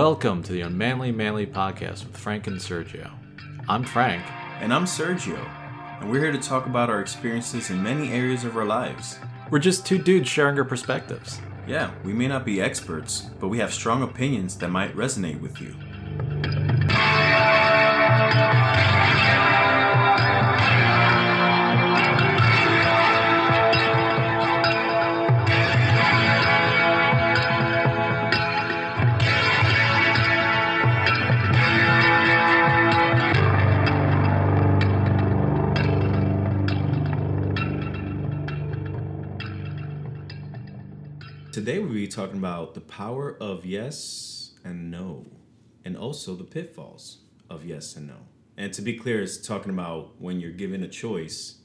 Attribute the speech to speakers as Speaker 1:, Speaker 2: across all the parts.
Speaker 1: Welcome to the Unmanly Manly Podcast with Frank and Sergio. I'm Frank.
Speaker 2: And I'm Sergio, and we're here to talk about our experiences in many areas of our lives.
Speaker 1: We're just two dudes sharing our perspectives.
Speaker 2: Yeah, we may not be experts, but we have strong opinions that might resonate with you. Talking about the power of yes and no, and also the pitfalls of yes and no. And to be clear, it's talking about when you're given a choice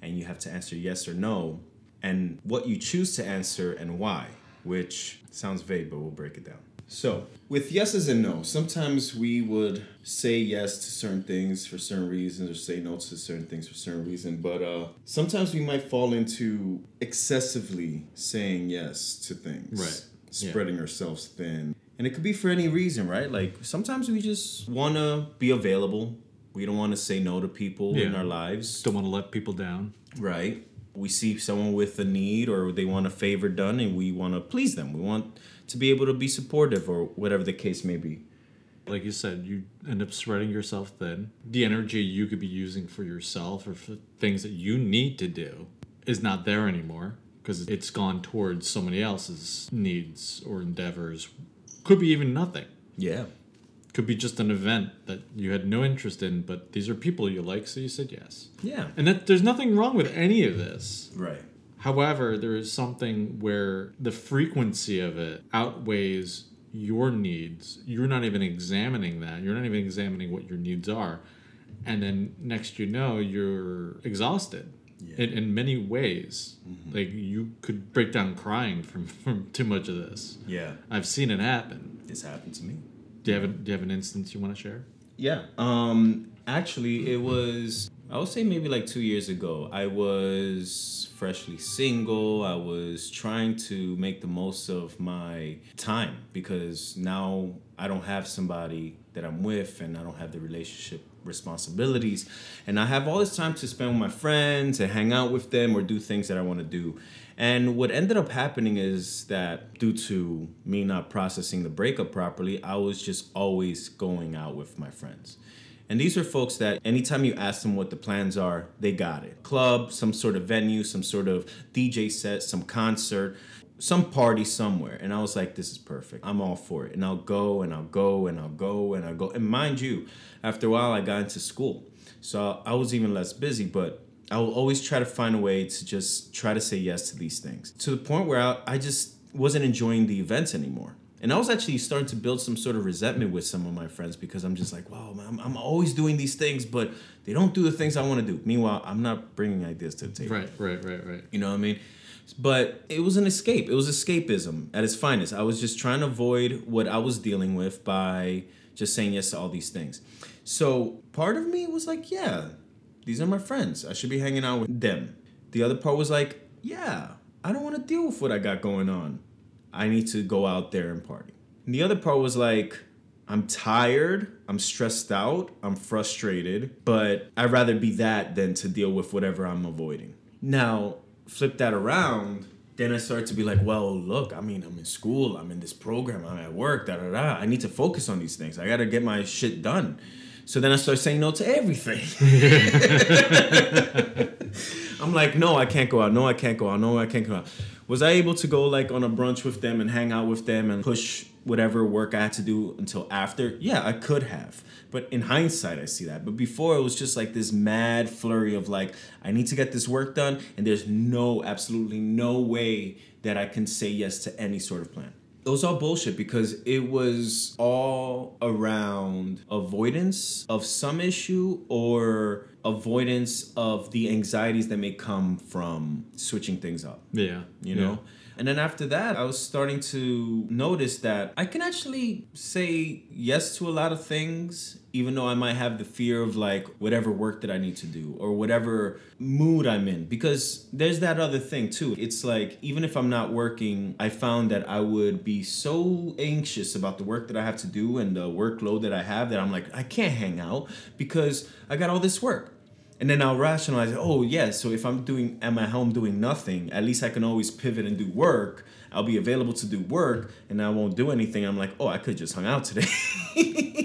Speaker 2: and you have to answer yes or no, and what you choose to answer and why, which sounds vague, but we'll break it down. So, with yeses and no, sometimes we would say yes to certain things for certain reasons or say no to certain things for certain reason, but uh, sometimes we might fall into excessively saying yes to things.
Speaker 1: Right. Yeah.
Speaker 2: Spreading ourselves thin. And it could be for any reason, right? Like sometimes we just want to be available. We don't want to say no to people in our lives.
Speaker 1: Don't want to let people down.
Speaker 2: Right. We see someone with a need or they want a favor done and we want to please them. We want to be able to be supportive or whatever the case may be.
Speaker 1: Like you said, you end up spreading yourself thin. The energy you could be using for yourself or for things that you need to do is not there anymore because it's gone towards somebody else's needs or endeavors. Could be even nothing.
Speaker 2: Yeah.
Speaker 1: Could be just an event that you had no interest in, but these are people you like, so you said yes.
Speaker 2: Yeah.
Speaker 1: And that there's nothing wrong with any of this.
Speaker 2: Right.
Speaker 1: However, there is something where the frequency of it outweighs your needs. You're not even examining that. You're not even examining what your needs are. And then next you know, you're exhausted yeah. in, in many ways. Like you could break down crying from, from too much of this.
Speaker 2: Yeah.
Speaker 1: I've seen it happen.
Speaker 2: This happened to me.
Speaker 1: Do you have, a, do you have an instance you want to share?
Speaker 2: Yeah. Um actually it was I would say maybe like 2 years ago. I was freshly single. I was trying to make the most of my time because now I don't have somebody that I'm with and I don't have the relationship responsibilities and I have all this time to spend with my friends and hang out with them or do things that I want to do. And what ended up happening is that due to me not processing the breakup properly, I was just always going out with my friends. And these are folks that anytime you ask them what the plans are, they got it. Club, some sort of venue, some sort of DJ set, some concert, some party somewhere. And I was like, this is perfect. I'm all for it. And I'll go and I'll go and I'll go and I'll go. And mind you, after a while, I got into school. So I was even less busy, but I will always try to find a way to just try to say yes to these things to the point where I, I just wasn't enjoying the events anymore. And I was actually starting to build some sort of resentment with some of my friends because I'm just like, wow, I'm, I'm always doing these things, but they don't do the things I want to do. Meanwhile, I'm not bringing ideas to the table.
Speaker 1: Right, right, right, right.
Speaker 2: You know what I mean? But it was an escape. It was escapism at its finest. I was just trying to avoid what I was dealing with by just saying yes to all these things. So part of me was like, yeah, these are my friends. I should be hanging out with them. The other part was like, yeah, I don't want to deal with what I got going on. I need to go out there and party. And the other part was like, I'm tired, I'm stressed out, I'm frustrated, but I'd rather be that than to deal with whatever I'm avoiding. Now, flip that around, then I start to be like, well, look, I mean, I'm in school, I'm in this program, I'm at work, da da da. I need to focus on these things. I gotta get my shit done. So then I start saying no to everything. I'm like, no, I can't go out. No, I can't go out. No, I can't go out. Was I able to go like on a brunch with them and hang out with them and push whatever work I had to do until after? Yeah, I could have. But in hindsight, I see that. But before, it was just like this mad flurry of like, I need to get this work done, and there's no, absolutely no way that I can say yes to any sort of plan. It was all bullshit because it was all around avoidance of some issue or avoidance of the anxieties that may come from switching things up
Speaker 1: Yeah.
Speaker 2: you know And then after that, I was starting to notice that I can actually say yes to a lot of things, even though I might have the fear of like whatever work that I need to do or whatever mood I'm in. Because there's that other thing too. It's like, even if I'm not working, I found that I would be so anxious about the work that I have to do and the workload that I have that I'm like, I can't hang out because I got all this work. And then I'll rationalize, oh yeah, so if I'm doing at my home doing nothing, at least I can always pivot and do work. I'll be available to do work and I won't do anything. I'm like, oh, I could just hung out today.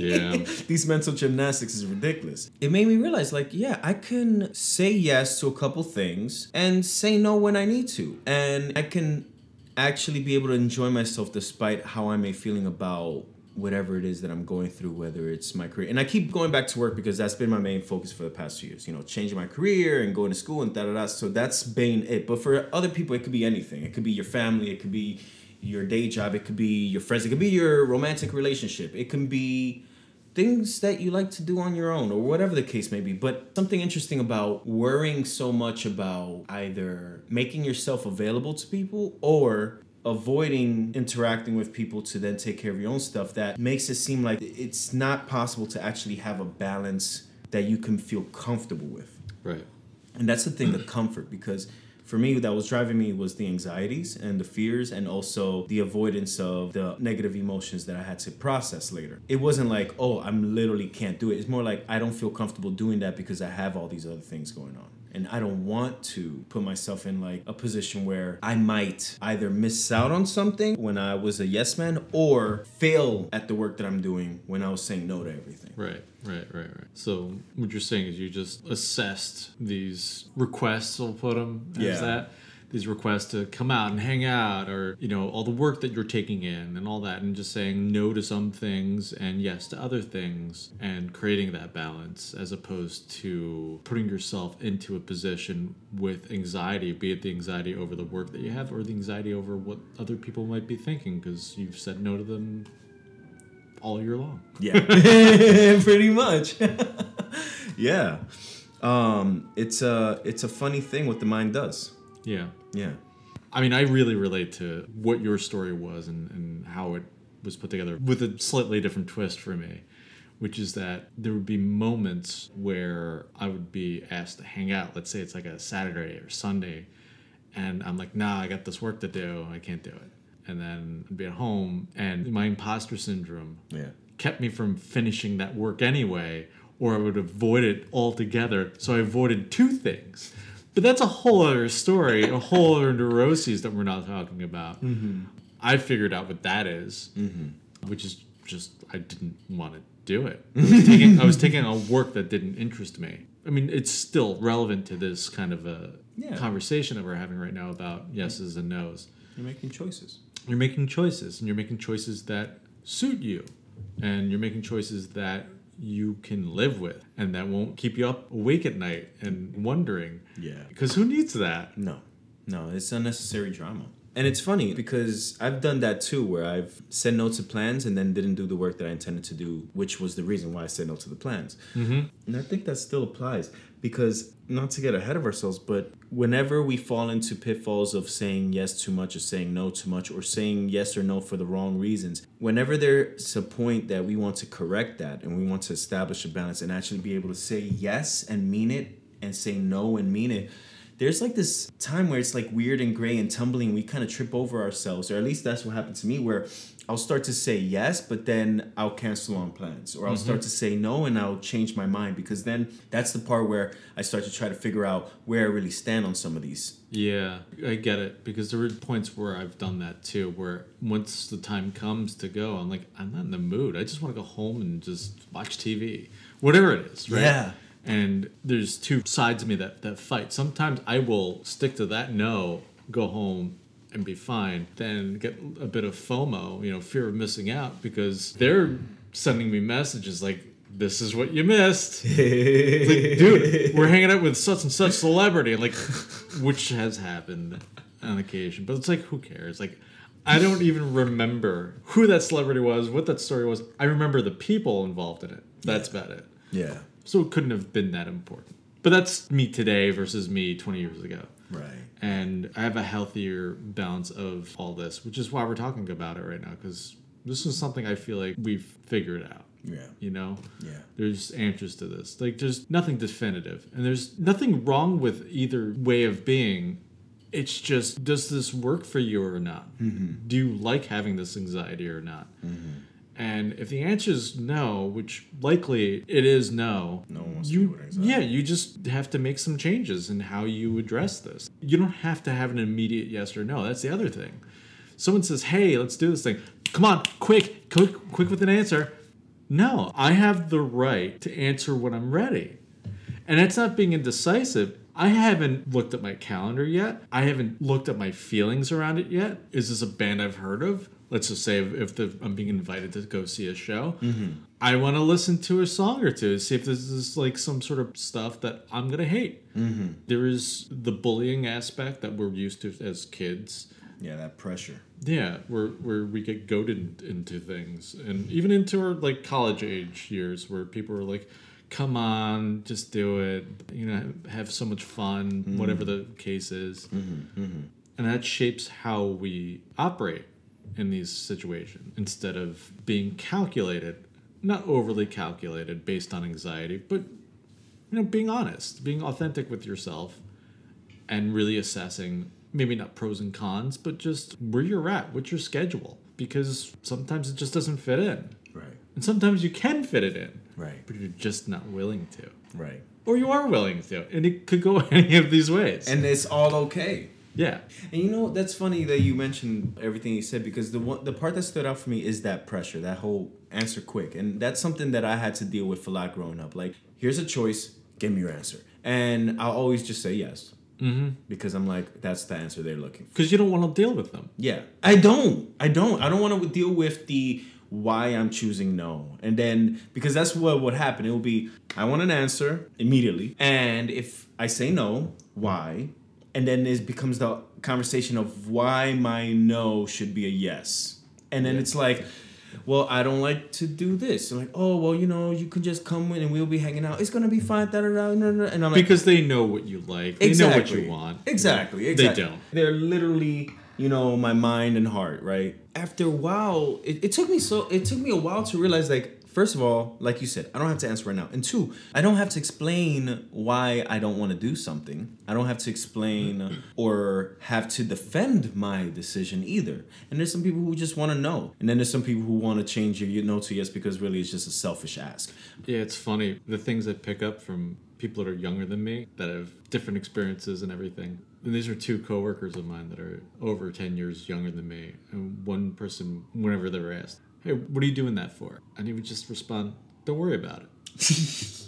Speaker 1: Yeah.
Speaker 2: These mental gymnastics is ridiculous. It made me realize, like, yeah, I can say yes to a couple things and say no when I need to. And I can actually be able to enjoy myself despite how I may feeling about whatever it is that I'm going through, whether it's my career. And I keep going back to work because that's been my main focus for the past few years, you know, changing my career and going to school and da da da. So that's been it. But for other people, it could be anything. It could be your family, it could be your day job, it could be your friends, it could be your romantic relationship, it can be things that you like to do on your own or whatever the case may be. But something interesting about worrying so much about either making yourself available to people or avoiding interacting with people to then take care of your own stuff that makes it seem like it's not possible to actually have a balance that you can feel comfortable with.
Speaker 1: Right.
Speaker 2: And that's the thing, the comfort, because for me, that was driving me was the anxieties and the fears, and also the avoidance of the negative emotions that I had to process later. It wasn't like, oh, I'm literally can't do it. It's more like I don't feel comfortable doing that because I have all these other things going on and I don't want to put myself in like a position where I might either miss out on something when I was a yes man or fail at the work that I'm doing when I was saying no to everything.
Speaker 1: Right, right, right, right. So what you're saying is you just assessed these requests, I'll put them as
Speaker 2: Yeah.
Speaker 1: that, these requests to come out and hang out, or you know all the work that you're taking in and all that, and just saying no to some things and yes to other things, and creating that balance as opposed to putting yourself into a position with anxiety, be it the anxiety over the work that you have or the anxiety over what other people might be thinking because you've said no to them all year long.
Speaker 2: Yeah, pretty much. yeah, um, it's a it's a funny thing what the mind does.
Speaker 1: Yeah.
Speaker 2: Yeah,
Speaker 1: I mean, I really relate to what your story was and, and how it was put together with a slightly different twist for me, which is that there would be moments where I would be asked to hang out. Let's say it's like a Saturday or Sunday, and I'm like, nah, I got this work to do. I can't do it. And then I'd be at home, and my imposter syndrome
Speaker 2: yeah.
Speaker 1: kept me from finishing that work anyway, or I would avoid it altogether. So I avoided two things. But that's a whole other story, a whole other neuroses that we're not talking about. Mm-hmm. I figured out what that is, mm-hmm. which is just I didn't want to do it. I was, taking, I was taking a work that didn't interest me. I mean, it's still relevant to this kind of a
Speaker 2: Yeah.
Speaker 1: conversation that we're having right now about yeses and nos
Speaker 2: You're making choices.
Speaker 1: you're making choices and you're making choices that suit you and you're making choices that you can live with and that won't keep you up awake at night and wondering
Speaker 2: Yeah.
Speaker 1: because who needs that
Speaker 2: No, no, it's unnecessary drama. And it's funny because I've done that too, where I've said no to plans and then didn't do the work that I intended to do, which was the reason why I said no to the plans. Mm-hmm. And I think that still applies because, not to get ahead of ourselves, but whenever we fall into pitfalls of saying yes too much or saying no too much or saying yes or no for the wrong reasons, whenever there's a point that we want to correct that and we want to establish a balance and actually be able to say yes and mean it and say no and mean it there's like this time where it's like weird and gray and tumbling. We kind of trip over ourselves, or at least that's what happened to me. Where I'll start to say yes, but then I'll cancel on plans, or I'll mm-hmm. start to say no and I'll change my mind because then that's the part where I start to try to figure out where I really stand on some of these.
Speaker 1: yeah i get it because there were points where i've done that too where once the time comes to go i'm like i'm not in the mood i just want to go home and just watch tv whatever it is right
Speaker 2: Yeah.
Speaker 1: and there's two sides of me that that fight sometimes i will stick to that no go home and be fine then get a bit of fomo you know fear of missing out because they're sending me messages like this is what you missed like, dude we're hanging out with such and such celebrity like which has happened on occasion but it's like who cares like i don't even remember who that celebrity was what that story was i remember the people involved in it that's about it
Speaker 2: Yeah.
Speaker 1: so it couldn't have been that important. But that's me today versus me 20 years ago.
Speaker 2: Right.
Speaker 1: And I have a healthier balance of all this, which is why we're talking about it right now, because this is something I feel like we've figured out.
Speaker 2: Yeah.
Speaker 1: You know?
Speaker 2: Yeah.
Speaker 1: There's answers to this. Like, there's nothing definitive. And there's nothing wrong with either way of being. It's just, does this work for you or not?
Speaker 2: Mm-hmm.
Speaker 1: Do you like having this anxiety or not? And if the answer is no, which likely it is no,
Speaker 2: No one wants
Speaker 1: you,
Speaker 2: deal with anxiety.
Speaker 1: yeah, you just have to make some changes in how you address this. You don't have to have an immediate yes or no. That's the other thing. Someone says, "Hey, let's do this thing. Come on, quick, quick, quick with an answer." No, I have the right to answer when I'm ready. And that's not being indecisive. I haven't looked at my calendar yet. I haven't looked at my feelings around it yet. Is this a band I've heard of? Let's just say if, the, I'm being invited to go see a show, mm-hmm. I want to listen to a song or two, see if this is like some sort of stuff that I'm gonna hate. Mm-hmm. There is the bullying aspect that we're used to as kids.
Speaker 2: Yeah, that pressure.
Speaker 1: Yeah, where where we get goaded into things, and even into our like college age years, where people are like, "Come on, just do it," you know, have so much fun, mm-hmm. whatever the case is, and that shapes how we operate in these situations instead of being calculated, not overly calculated based on anxiety, but you know, being honest, being authentic with yourself, and really assessing maybe not pros and cons, but just where you're at, what's your schedule, because sometimes it just doesn't fit in,
Speaker 2: Right.
Speaker 1: and sometimes you can fit it in,
Speaker 2: Right.
Speaker 1: but you're just not willing to,
Speaker 2: Right.
Speaker 1: or you are willing to, and it could go any of these ways.
Speaker 2: And it's all okay.
Speaker 1: Yeah,
Speaker 2: And you know that's funny that you mentioned everything you said because the one the part that stood out for me is that pressure, that whole answer quick, and that's something that I had to deal with a lot growing up. Like, here's a choice, give me your answer, and I'll always just say yes mm-hmm. because I'm like, that's the answer they're looking for.
Speaker 1: because you don't want to deal with them.
Speaker 2: Yeah, I don't, I don't, I don't want to deal with the why I'm choosing no, and then because that's what would happen. It will be I want an answer immediately, and if I say no, why? And then it becomes the conversation of why my no should be a yes. And then it's like well i don't like to do this. And like oh well you know you can just come in and we'll be hanging out. It's gonna be fine da, da, da, da, and i'm like
Speaker 1: Because they know what you like, they know what you want.
Speaker 2: exactly exactly.
Speaker 1: They don't.
Speaker 2: they're literally you know my mind and heart right? After a while it, it took me so it took me a while to realize like first of all like you said i don't have to answer right now and two i don't have to explain why i don't want to do something i don't have to explain or have to defend my decision either and there's some people who just want to know and then there's some people who want to change your no to yes because really it's just a selfish ask
Speaker 1: Yeah, it's funny. The things I pick up from people that are younger than me that have different experiences and everything. And these are two coworkers of mine that are over 10 years younger than me. And one person, whenever they were asked, Hey, what are you doing that for? And he would just respond, Don't worry about it.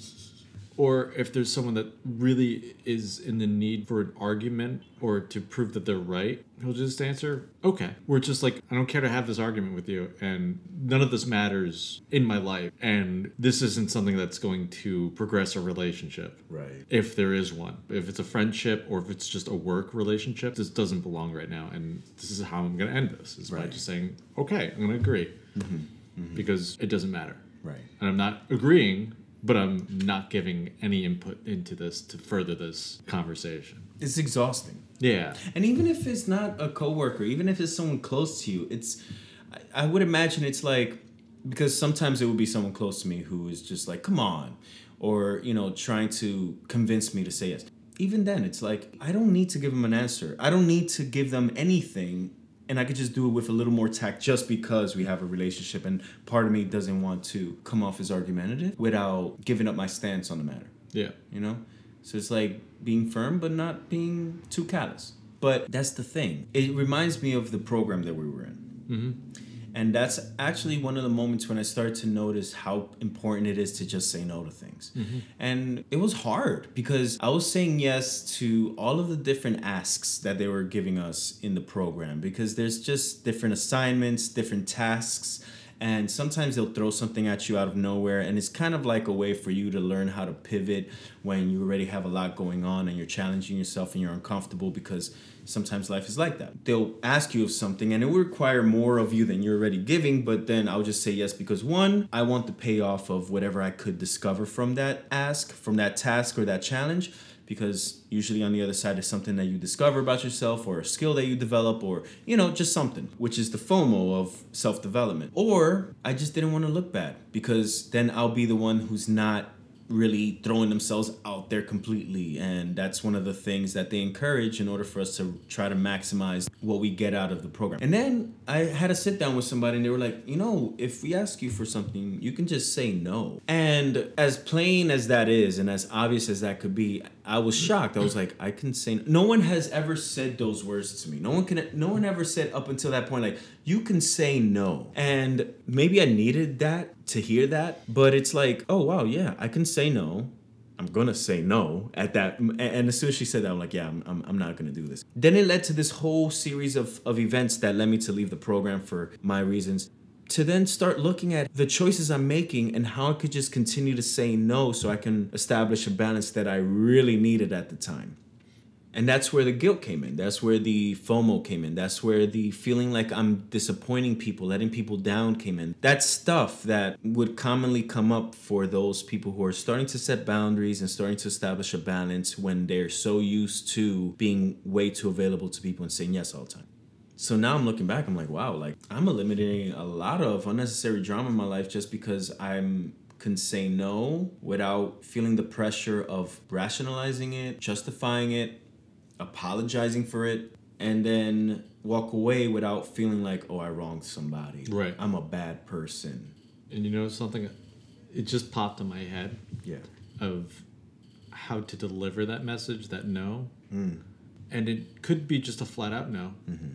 Speaker 1: or if there's someone that really is in the need for an argument or to prove that they're right, he'll just answer, okay. We're just like, I don't care to have this argument with you, and none of this matters in my life, and this isn't something that's going to progress a relationship.
Speaker 2: right
Speaker 1: If there is one, if it's a friendship or if it's just a work relationship, this doesn't belong right now, and this is how I'm going to end this is by just saying, okay, I'm going to agree, Mm-hmm. because it doesn't matter
Speaker 2: right
Speaker 1: and I'm not agreeing, but I'm not giving any input into this to further this conversation.
Speaker 2: it's exhausting
Speaker 1: Yeah.
Speaker 2: And even if it's not a coworker, even if it's someone close to you, it's I, I would imagine it's like because sometimes it would be someone close to me who is just like, "Come on," or you know, trying to convince me to say yes. Even then, it's like I don't need to give them an answer. I don't need to give them anything. And I could just do it with a little more tact just because we have a relationship. And part of me doesn't want to come off as argumentative without giving up my stance on the matter.
Speaker 1: Yeah.
Speaker 2: you know? So it's like being firm but not being too callous. But that's the thing. It reminds me of the program that we were in mm-hmm. And that's actually one of the moments when i started to notice how important it is to just say no to things. Mm-hmm. And it was hard because i was saying yes to all of the different asks that they were giving us in the program because there's just different assignments different tasks and sometimes they'll throw something at you out of nowhere and it's kind of like a way for you to learn how to pivot when you already have a lot going on and you're challenging yourself and you're uncomfortable because sometimes life is like that. They'll ask you of something and it will require more of you than you're already giving but then i'll just say yes because one i want the payoff of whatever i could discover from that ask from that task or that challenge because usually on the other side is something that you discover about yourself or a skill that you develop or you know just something which is the fomo of self-development. Or i just didn't want to look bad because then i'll be the one who's not really throwing themselves out there completely. And that's one of the things that they encourage in order for us to try to maximize what we get out of the program. And then i had a sit down with somebody and they were like you know if we ask you for something you can just say no. And as plain as that is and as obvious as that could be i was shocked i was like i can say no. no one has ever said those words to me no one can no one ever said up until that point like you can say no and maybe i needed that to hear that, but it's like, oh wow, yeah, I can say no. I'm gonna say no at that. And as soon as she said that, I'm like, yeah, I'm, I'm, I'm not gonna do this. Then it led to this whole series of, of events that led me to leave the program for my reasons. To then start looking at the choices I'm making and how I could just continue to say no so I can establish a balance that I really needed at the time. And that's where the guilt came in. That's where the FOMO came in. That's where the feeling like I'm disappointing people, letting people down came in. That stuff that would commonly come up for those people who are starting to set boundaries and starting to establish a balance when they're so used to being way too available to people and saying yes all the time. So now I'm looking back, I'm like, wow, like I'm eliminating a lot of unnecessary drama in my life just because I'm can say no without feeling the pressure of rationalizing it, justifying it, apologizing for it, and then walk away without feeling like, oh, I wronged somebody.
Speaker 1: Right.
Speaker 2: I'm a bad person.
Speaker 1: And you know something? It just popped in my head.
Speaker 2: Yeah.
Speaker 1: Of how to deliver that message, that no.
Speaker 2: Mm.
Speaker 1: And it could be just a flat out no.
Speaker 2: Mm-hmm.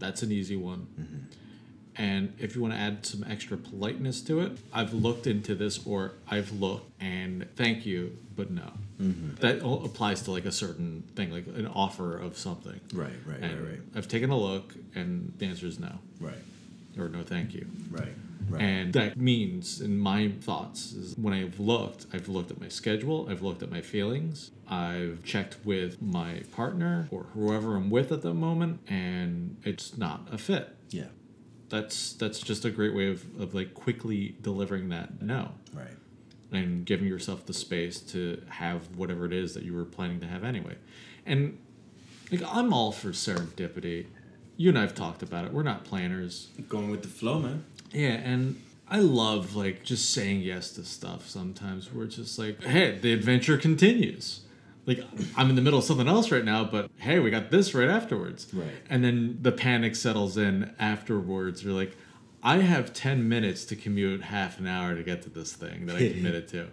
Speaker 1: That's an easy one.
Speaker 2: Mm-hmm.
Speaker 1: And if you want to add some extra politeness to it, I've looked into this or I've looked and thank you, but no.
Speaker 2: Mm-hmm.
Speaker 1: That applies to like a certain thing, like an offer of something.
Speaker 2: Right, right,
Speaker 1: And
Speaker 2: right, right.
Speaker 1: I've taken a look and the answer is no.
Speaker 2: Right.
Speaker 1: Or no thank you.
Speaker 2: Right. Right.
Speaker 1: And that means, in my thoughts, is when I've looked, I've looked at my schedule, I've looked at my feelings, I've checked with my partner or whoever I'm with at the moment, and it's not a fit.
Speaker 2: yeah.
Speaker 1: That's that's just a great way of, of like quickly delivering that no
Speaker 2: Right.
Speaker 1: and giving yourself the space to have whatever it is that you were planning to have anyway. And like I'm all for serendipity. You and I've talked about it. We're not planners.
Speaker 2: Going with the flow, man.
Speaker 1: Yeah, and I love like just saying yes to stuff sometimes where it's just like, hey, the adventure continues. Like I'm in the middle of something else right now, but hey, we got this right afterwards.
Speaker 2: Right.
Speaker 1: And then the panic settles in afterwards. You're like, I have ten minutes to commute half an hour to get to this thing that I committed to.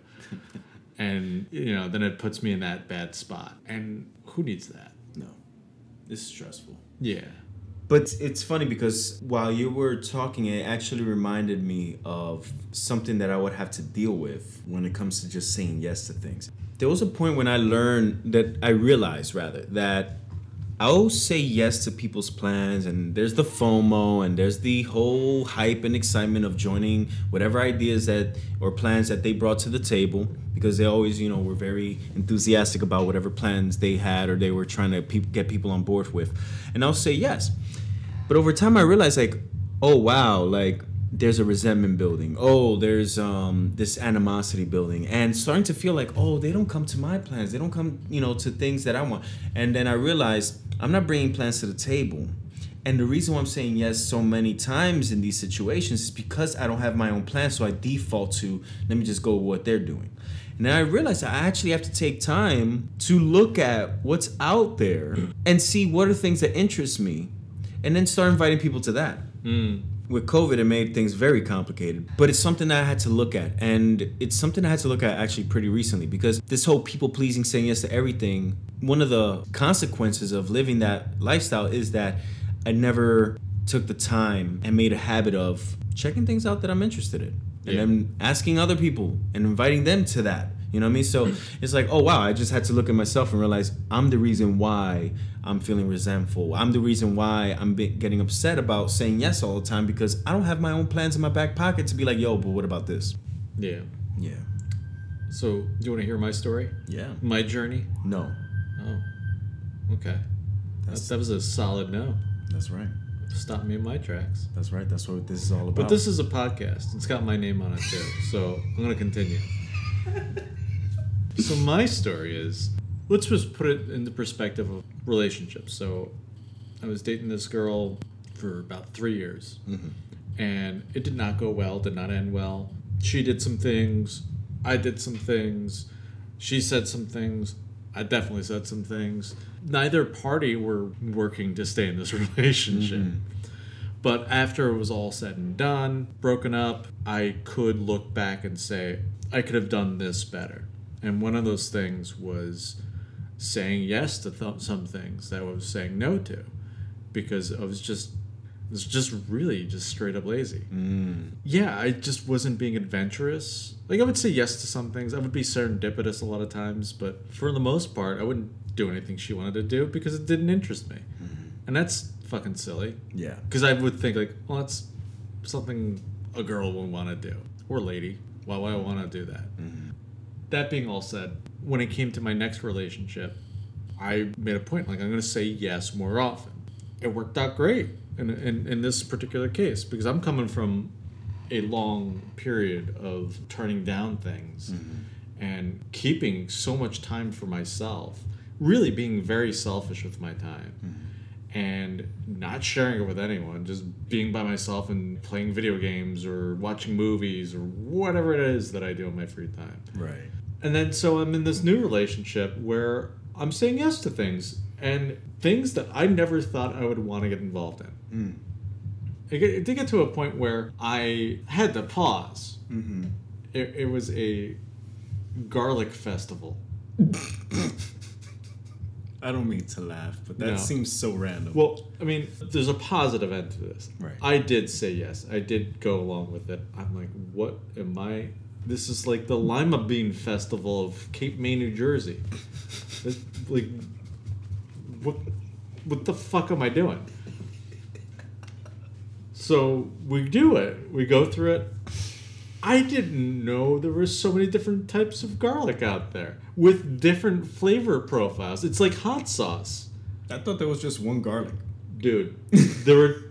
Speaker 1: And you know, then it puts me in that bad spot. And who needs that?
Speaker 2: No. This is stressful.
Speaker 1: Yeah.
Speaker 2: But it's funny because while you were talking, it actually reminded me of something that I would have to deal with when it comes to just saying yes to things. There was a point when I learned that I realized, rather, that I'll say yes to people's plans, and there's the FOMO, and there's the whole hype and excitement of joining whatever ideas that or plans that they brought to the table because they always, you know, were very enthusiastic about whatever plans they had or they were trying to pe- get people on board with. And I'll say yes. But over time, I realized, like, oh, wow, like, there's a resentment building. Oh, there's um, this animosity building, and starting to feel like, oh, they don't come to my plans. They don't come, you know, to things that I want. And then I realized I'm not bringing plans to the table. And the reason why I'm saying yes so many times in these situations is because I don't have my own plan, so I default to let me just go with what they're doing. And then I realized I actually have to take time to look at what's out there and see what are things that interest me, and then start inviting people to that
Speaker 1: Mm.
Speaker 2: with COVID, it made things very complicated. But it's something that I had to look at. And it's something I had to look at actually pretty recently because this whole people pleasing, saying yes to everything, one of the consequences of living that lifestyle is that I never took the time and made a habit of checking things out that I'm interested in. And
Speaker 1: Yeah.
Speaker 2: then asking other people and inviting them to that. You know what I mean? So it's like, oh wow, I just had to look at myself and realize I'm the reason why I'm feeling resentful. I'm the reason why I'm getting upset about saying yes all the time because I don't have my own plans in my back pocket to be like, yo, but what about this?
Speaker 1: Yeah.
Speaker 2: Yeah.
Speaker 1: So, do you want to hear my story?
Speaker 2: Yeah.
Speaker 1: My journey?
Speaker 2: No.
Speaker 1: Oh, okay. That,
Speaker 2: That's-
Speaker 1: that was a solid no.
Speaker 2: That's right.
Speaker 1: Stop me in my tracks.
Speaker 2: That's right. That's what this is all about.
Speaker 1: But this is a podcast. It's got my name on it too. So I'm going to continue. so my story is let's just put it in the perspective of relationships. So I was dating this girl for about three years, mm-hmm. and it did not go well, did not end well. She did some things, I did some things, she said some things, I definitely said some things. Neither party were working to stay in this relationship. Mm-hmm. But after it was all said and done, broken up, I could look back and say, I could have done this better. And one of those things was saying yes to th- some things that I was saying no to because I was just was just really just straight up lazy. Mm. Yeah, I just wasn't being adventurous. Like I would say yes to some things. I would be serendipitous a lot of times, but for the most part, I wouldn't do anything she wanted to do because it didn't interest me. Mm-hmm. And that's fucking silly.
Speaker 2: Yeah.
Speaker 1: Because I would think like, well, that's something a girl would want to do or lady. Why would I want to do that? Mm-hmm. That being all said, when it came to my next relationship, I made a point like I'm going to say yes more often. It worked out great in, in in this particular case because I'm coming from a long period of turning down things mm-hmm. and keeping so much time for myself, really being very selfish with my time mm-hmm. and not sharing it with anyone, just being by myself and playing video games or watching movies or whatever it is that I do in my free time.
Speaker 2: Right.
Speaker 1: And then so I'm in this new relationship where I'm saying yes to things and things that I never thought I would want to get involved in. It, get- it did get to a point where I had to pause.
Speaker 2: Mm-hmm.
Speaker 1: It, it was a garlic festival.
Speaker 2: I don't mean to laugh, but that
Speaker 1: No.
Speaker 2: seems so random.
Speaker 1: Well, I mean, there's a positive end to this.
Speaker 2: Right.
Speaker 1: I did say yes. I did go along with it. I'm like, what am I? This is like the Lima Bean Festival of Cape May, New Jersey. Like, what, what the fuck am I doing? So we do it. We go through it. I didn't know there were so many different types of garlic out there with different flavor profiles. It's like hot sauce
Speaker 2: I thought there was just one garlic.
Speaker 1: dude there were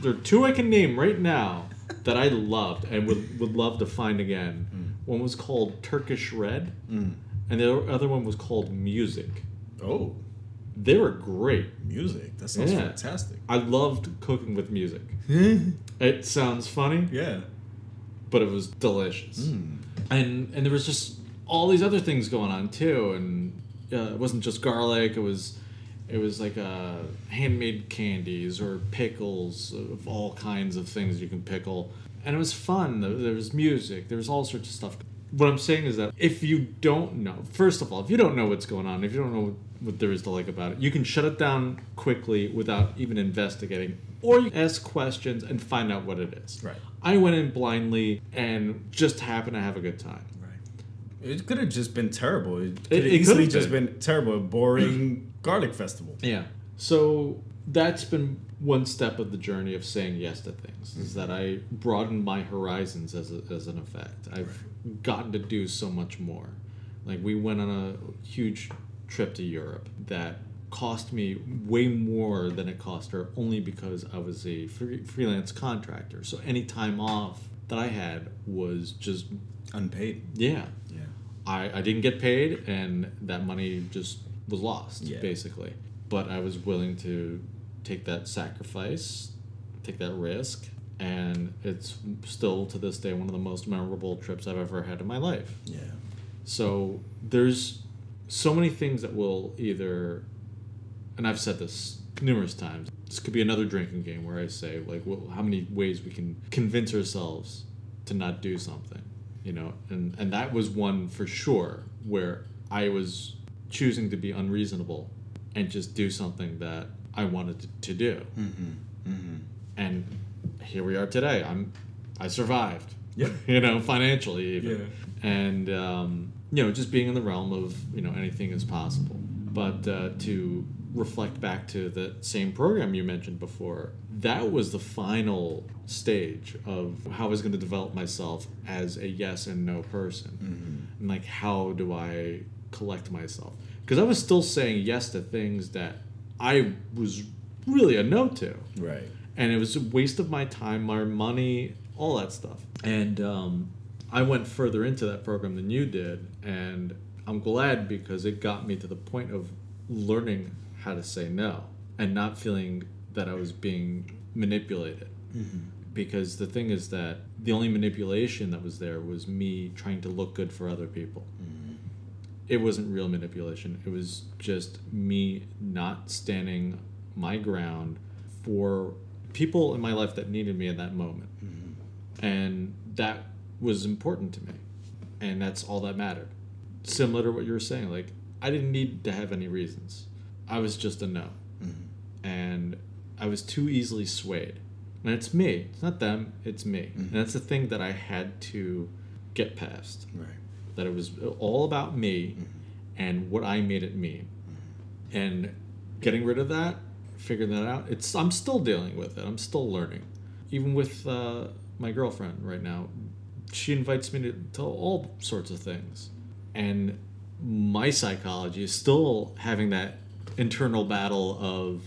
Speaker 1: there are two i can name right now that i loved and would, would love to find again mm. one was called turkish red mm. and the other one was called music
Speaker 2: Oh,
Speaker 1: they were great
Speaker 2: music. That sounds
Speaker 1: Yeah.
Speaker 2: fantastic.
Speaker 1: i loved cooking with music it sounds funny
Speaker 2: Yeah.
Speaker 1: but it was delicious and and there was just all these other things going on too and uh, it wasn't just garlic it was it was like uh, handmade candies or pickles of all kinds of things you can pickle and it was fun there there was music there was all sorts of stuff what i'm saying is that if you don't know first of all if you don't know what's going on if you don't know what, what there is to like about it you can shut it down quickly without even investigating or you ask questions and find out what it is
Speaker 2: Right.
Speaker 1: I went in blindly and just happened to have a good time.
Speaker 2: Right. It could have just been terrible. It could
Speaker 1: It-
Speaker 2: have
Speaker 1: it
Speaker 2: easily
Speaker 1: could've
Speaker 2: just
Speaker 1: been.
Speaker 2: been, terrible. A boring garlic festival.
Speaker 1: Yeah. So that's been one step of the journey of saying yes to things is that I broadened my horizons as, a, as an effect. I've gotten to do so much more. Like we went on a huge trip to Europe that cost me way more than it cost her only because I was a free, freelance contractor. So any time off that I had was just
Speaker 2: Unpaid.
Speaker 1: yeah,
Speaker 2: Yeah.
Speaker 1: I, I didn't get paid and that money just was lost
Speaker 2: Yeah.
Speaker 1: basically but i was willing to take that sacrifice take that risk and it's still to this day one of the most memorable trips i've ever had in my life
Speaker 2: Yeah.
Speaker 1: so there's so many things that will either and i've said this numerous times this could be another drinking game where i say like well, how many ways we can convince ourselves to not do something you know and and that was one for sure where i was choosing to be unreasonable and just do something that i wanted to, to do
Speaker 2: Mm-hmm. Mm-hmm.
Speaker 1: and here we are today. I'm i survived
Speaker 2: Yep.
Speaker 1: you know financially even.
Speaker 2: Yeah.
Speaker 1: and um, you know just being in the realm of you know anything is possible. But uh, to reflect back to the same program you mentioned before that was the final stage of how i was going to develop myself as a yes and no person. And like how do i collect myself? Because i was still saying yes to things that i was really a no to.
Speaker 2: Right.
Speaker 1: And it was a waste of my time, my money, all that stuff. And um, I went further into that program than you did, and I'm glad because it got me to the point of learning how to say no and not feeling that I was being manipulated. Because the thing is that the only manipulation that was there was me trying to look good for other people. It wasn't real manipulation. It was just me not standing my ground for people in my life that needed me in that moment. Mm-hmm. And that was important to me. And that's all that mattered. Similar to what you were saying, like, I didn't need to have any reasons. I was just a no. Mm-hmm. And I was too easily swayed. And it's me. It's not them, it's me. Mm-hmm. And that's the thing that I had to get past.
Speaker 2: Right.
Speaker 1: That it was all about me and what I made it mean. And getting rid of that, figuring that out, it's I'm still dealing with it. I'm still learning. Even with uh, my girlfriend right now, she invites me to, to all sorts of things. And my psychology is still having that internal battle of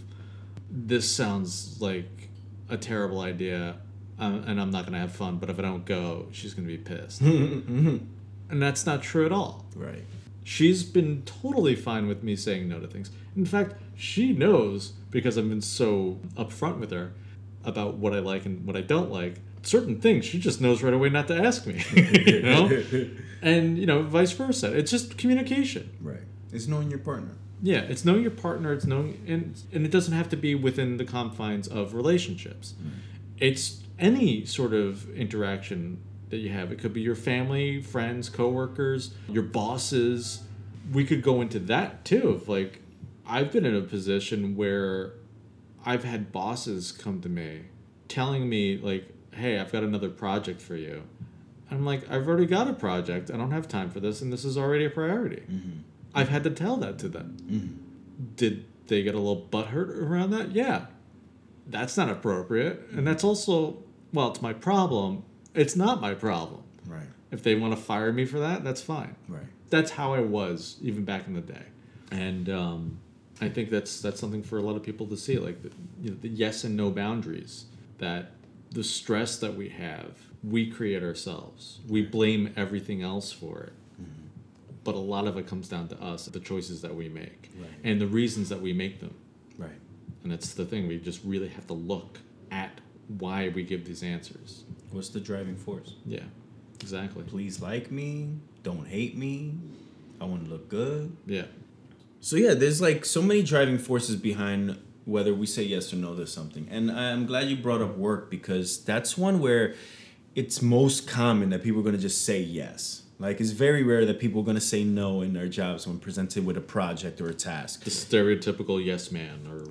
Speaker 1: this sounds like a terrible idea um, and I'm not going to have fun, but if I don't go, she's going to be pissed. and that's not true at all.
Speaker 2: Right.
Speaker 1: She's been totally fine with me saying no to things. In fact, she knows because I've been so upfront with her about what I like and what I don't like. Certain things she just knows right away not to ask me, you know, and you know, vice versa. It's just communication.
Speaker 2: Right. It's knowing your partner.
Speaker 1: Yeah, it's knowing your partner. It's knowing, and and it doesn't have to be within the confines of relationships. Mm. It's any sort of interaction that you have. It could be your family, friends, coworkers, your bosses. We could go into that too. Of like, I've been in a position where I've had bosses come to me telling me like, "Hey, I've got another project for you." I'm like, "I've already got a project. I don't have time for this, and this is already a priority." I've had to tell that to them. Did they get a little butthurt around that? Yeah. That's not appropriate. And that's also, well, it's my problem. It's not my problem.
Speaker 2: Right.
Speaker 1: If they want to fire me for that, that's fine.
Speaker 2: Right.
Speaker 1: That's how I was even back in the day. And um, I think that's that's something for a lot of people to see, like the, you know, the yes and no boundaries. That the stress that we have, we create ourselves. We blame everything else for it mm-hmm. but a lot of it comes down to us, the choices that we make,
Speaker 2: Right.
Speaker 1: and the reasons that we make them.
Speaker 2: Right.
Speaker 1: And that's the thing. We just really have to look at why we give these answers.
Speaker 2: What's the driving force?
Speaker 1: Yeah, exactly.
Speaker 2: Please like me. Don't hate me. I want to look good.
Speaker 1: Yeah,
Speaker 2: So yeah, there's like so many driving forces behind whether we say yes or no to something. And I'm glad you brought up work because that's one where it's most common that people are going to just say yes. Like it's very rare that people are going to say no in their jobs when presented with a project or a task.
Speaker 1: the stereotypical yes man or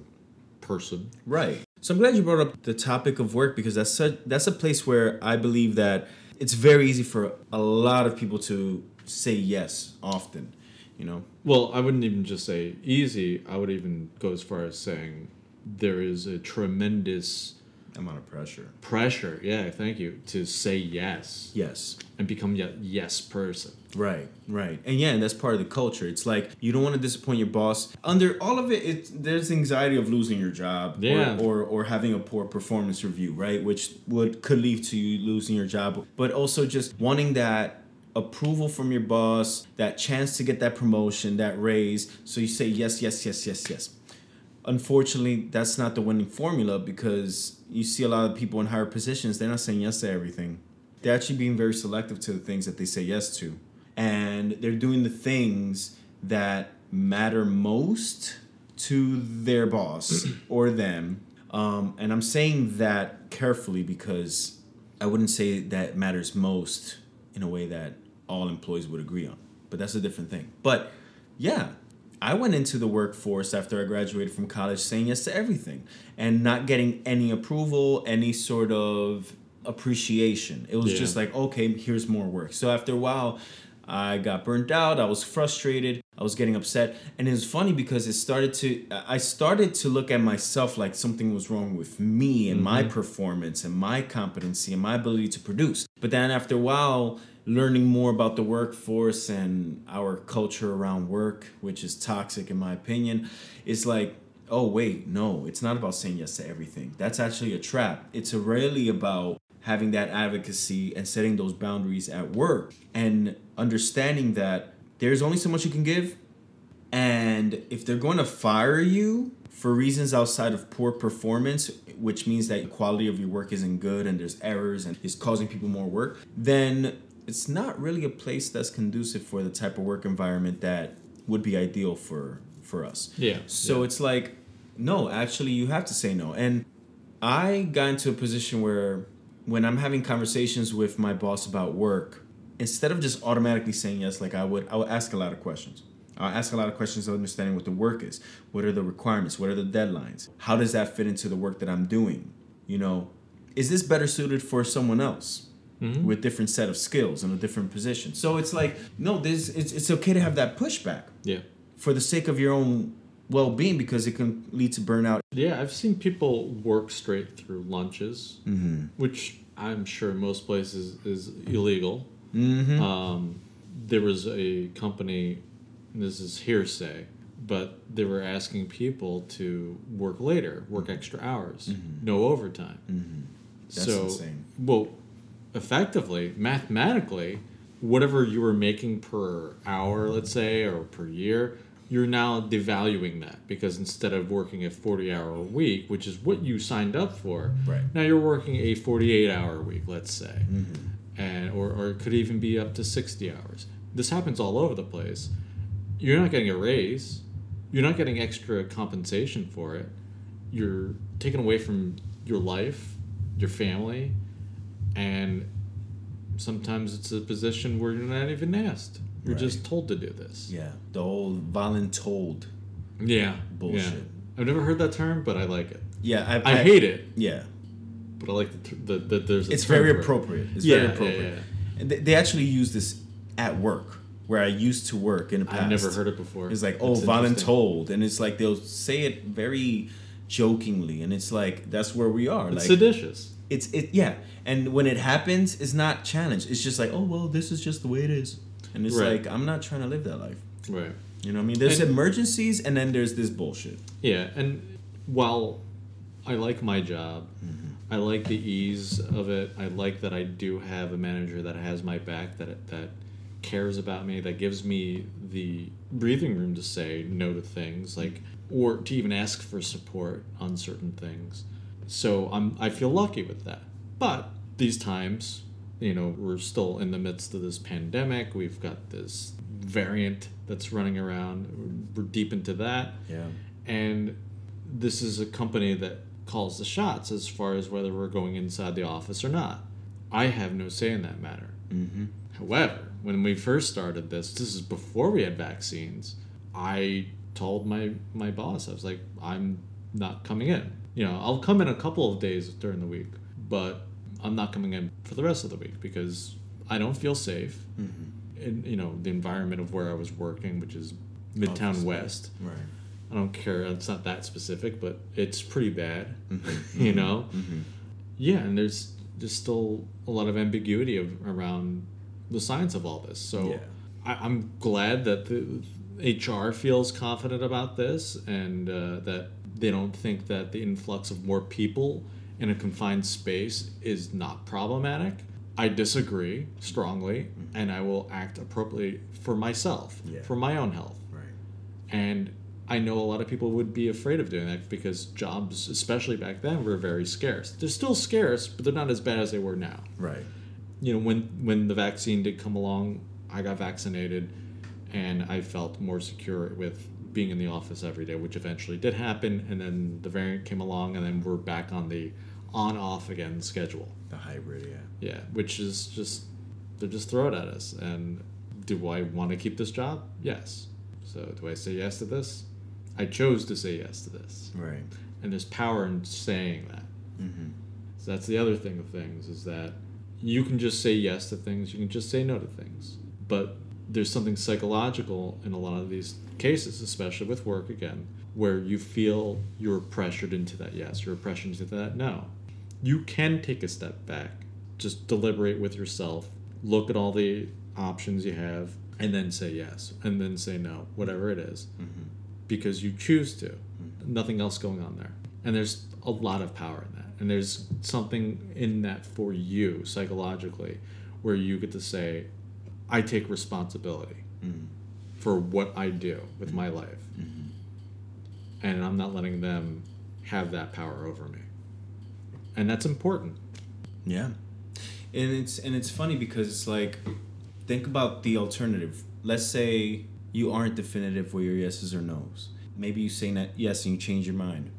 Speaker 1: person.
Speaker 2: Right. So I'm glad you brought up the topic of work because that's such, that's a place where I believe that it's very easy for a lot of people to say yes often, you know.
Speaker 1: Well, I wouldn't even just say easy. I would even go as far as saying there is a tremendous
Speaker 2: Amount of pressure.
Speaker 1: pressure. Yeah, thank you to say yes
Speaker 2: Yes.
Speaker 1: and become a yes person.
Speaker 2: Right, right, and yeah, and that's part of the culture. It's like you don't want to disappoint your boss. Under all of it, it's, there's anxiety of losing your job,
Speaker 1: Yeah.
Speaker 2: or, or or having a poor performance review, right, which would could lead to you losing your job. But also just wanting that approval from your boss, that chance to get that promotion, that raise. So you say yes, yes, yes, yes, yes. Unfortunately, that's not the winning formula because you see a lot of people in higher positions. They're not saying yes to everything they're actually being very selective to the things that they say yes to and they're doing the things that matter most to their boss or them um, and i'm saying that carefully because i wouldn't say that matters most in a way that all employees would agree on but that's a different thing but yeah I went into the workforce after I graduated from college saying yes to everything and not getting any approval, any sort of appreciation. It was
Speaker 1: Yeah.
Speaker 2: just like, okay, here's more work. So after a while, I got burnt out. I was frustrated. I was getting upset. And it was funny because it started to, I started to look at myself like something was wrong with me and my mm-hmm. performance and my competency and my ability to produce. But then after a while, learning more about the workforce and our culture around work, which is toxic in my opinion, is like, oh, wait, no, it's not about saying yes to everything. That's actually a trap. It's really about having that advocacy and setting those boundaries at work and understanding that there's only so much you can give. And if they're going to fire you for reasons outside of poor performance, which means that the quality of your work isn't good and there's errors and it's causing people more work, then it's not really a place that's conducive for the type of work environment that would be ideal for for us.
Speaker 1: Yeah.
Speaker 2: So
Speaker 1: yeah.
Speaker 2: it's like, no, actually, you have to say no. And I got into a position where when I'm having conversations with my boss about work, instead of just automatically saying yes, like I would, I would ask a lot of questions. I'll ask a lot of questions of understanding what the work is. What are the requirements? What are the deadlines? How does that fit into the work that I'm doing? You know, is this better suited for someone else?
Speaker 1: Mhm.
Speaker 2: with different set of skills and a different position. So it's like, no, this it's, it's okay to have that pushback
Speaker 1: yeah.
Speaker 2: for the sake of your own well-being because it can lead to burnout.
Speaker 1: Yeah, I've seen people work straight through lunches,
Speaker 2: Mm-hmm.
Speaker 1: which I'm sure most places is illegal.
Speaker 2: Mm-hmm.
Speaker 1: Um, there was a company, and this is hearsay, but they were asking people to work later, work extra hours, no overtime.
Speaker 2: mm-hmm. That's
Speaker 1: so,
Speaker 2: insane.
Speaker 1: well, effectively, mathematically, whatever you were making per hour, let's say, or per year, you're now devaluing that because instead of working a 40 hour week, which is what you signed up for,
Speaker 2: Right.
Speaker 1: now you're working a 48 hour week, let's say.
Speaker 2: Mm-hmm.
Speaker 1: And, or, or it could even be up to 60 hours. This happens all over the place. You're not getting a raise. You're not getting extra compensation for it. You're taken away from your life, your family, and sometimes it's a position where you're not even asked. You're
Speaker 2: Right.
Speaker 1: just told to do this.
Speaker 2: Yeah, the old voluntold.
Speaker 1: Yeah.
Speaker 2: Bullshit.
Speaker 1: Yeah. I've never heard that term, but I like it.
Speaker 2: Yeah, I,
Speaker 1: I, hate it,
Speaker 2: Yeah,
Speaker 1: but I like the, the, the there's a
Speaker 2: it's very
Speaker 1: for it.
Speaker 2: appropriate. It's
Speaker 1: Yeah,
Speaker 2: very
Speaker 1: yeah,
Speaker 2: appropriate.
Speaker 1: yeah.
Speaker 2: And they, they actually use this at work where I used to work in the past.
Speaker 1: I've never heard it before.
Speaker 2: It's like, oh, voluntold, and it's like they'll say it very jokingly, and it's like that's where we are.
Speaker 1: It's
Speaker 2: like
Speaker 1: seditious.
Speaker 2: It's it yeah, and when it happens, it's not challenged. It's just like, oh well, this is just the way it is, and it's
Speaker 1: Right.
Speaker 2: like I'm not trying to live that life.
Speaker 1: Right.
Speaker 2: You know what I mean? There's
Speaker 1: And-
Speaker 2: emergencies, and then there's this bullshit.
Speaker 1: Yeah, and while I like my job, mm-hmm. I like the ease of it. I like that I do have a manager that has my back, that that cares about me, that gives me the breathing room to say no to things, like or to even ask for support on certain things. So I'm I feel lucky with that. But these times, you know, we're still in the midst of this pandemic. We've got this variant that's running around. We're deep into that
Speaker 2: Yeah.
Speaker 1: and this is a company that calls the shots as far as whether we're going inside the office or not. I have no say in that matter.
Speaker 2: Mm-hmm.
Speaker 1: However, when we first started this, this is before we had vaccines. I told my my boss, I was like, I'm not coming in. You know, I'll come in a couple of days during the week, but I'm not coming in for the rest of the week because I don't feel safe.
Speaker 2: Mm-hmm.
Speaker 1: In you know the environment of where I was working, which is Midtown West.
Speaker 2: Right.
Speaker 1: I don't care. It's not that specific, but it's pretty bad.
Speaker 2: Mhm.
Speaker 1: You know.
Speaker 2: Mm-hmm.
Speaker 1: Yeah, and there's there's still a lot of ambiguity of, around the science of all this. So
Speaker 2: Yeah.
Speaker 1: I, I'm glad that the HR feels confident about this and uh, that they don't think that the influx of more people in a confined space is not problematic. I disagree strongly, mm-hmm. and I will act appropriately for myself,
Speaker 2: Yeah.
Speaker 1: for my own health.
Speaker 2: Right.
Speaker 1: And I know a lot of people would be afraid of doing that because jobs, especially back then, were very scarce. They're still scarce, but they're not as bad as they were now.
Speaker 2: Right.
Speaker 1: You know, when when the vaccine did come along, I got vaccinated, and I felt more secure with being in the office every day, which eventually did happen. And then the variant came along, and then we're back on the on-off again schedule.
Speaker 2: The hybrid. Yeah.
Speaker 1: Yeah, which is just they just throw it at us. And do I want to keep this job? Yes. So do I say yes to this? I chose to say yes to this,
Speaker 2: Right.
Speaker 1: and there's power in saying that.
Speaker 2: Mm-hmm.
Speaker 1: So that's the other thing of things is that you can just say yes to things, you can just say no to things, but there's something psychological in a lot of these cases, especially with work again, where you feel you're pressured into that yes, you're pressured into that no. You can take a step back, just deliberate with yourself, look at all the options you have, and then say yes, and then say no, whatever it is,
Speaker 2: Mm-hmm.
Speaker 1: because you choose to. Nothing else going on there. And there's a lot of power in that. And there's something in that for you psychologically where you get to say, I take responsibility.
Speaker 2: Mm-hmm.
Speaker 1: For what I do with my life. And I'm not letting them have that power over me. And that's important.
Speaker 2: Yeah. And it's and it's funny because it's like think about the alternative. Let's say you aren't definitive with your yeses or nos. Maybe you say that yes and you change your mind.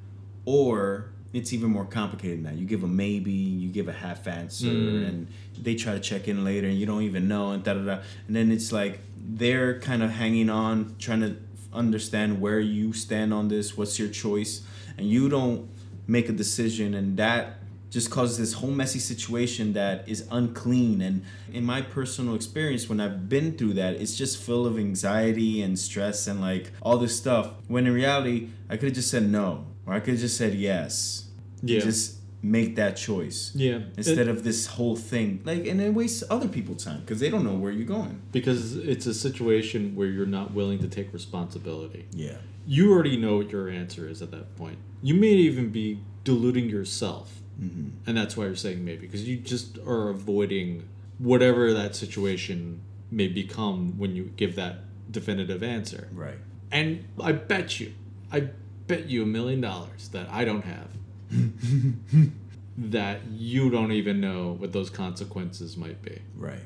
Speaker 2: Or it's even more complicated than that. You give a maybe, you give a half answer,
Speaker 1: Mm.
Speaker 2: and they try to check in later and you don't even know and da da da. And then it's like they're kind of hanging on, trying to understand where you stand on this, what's your choice, and you don't make a decision and that just causes this whole messy situation that is unclean and in my personal experience when i've been through that it's just full of anxiety and stress and like all this stuff when in reality i could have just said no or i could have just said yes
Speaker 1: Yeah.
Speaker 2: just make that choice
Speaker 1: Yeah.
Speaker 2: instead
Speaker 1: It-
Speaker 2: of this whole thing like and it wastes other people's time because they don't know where you're going
Speaker 1: because it's a situation where you're not willing to take responsibility.
Speaker 2: yeah
Speaker 1: You already know what your answer is at that point. You may even be deluding yourself.
Speaker 2: mm-hmm.
Speaker 1: And that's why you're saying maybe, because you just are avoiding whatever that situation may become when you give that definitive answer.
Speaker 2: right
Speaker 1: And I bet you, I bet you a million dollars that I don't have, that you don't even know what those consequences might be.
Speaker 2: right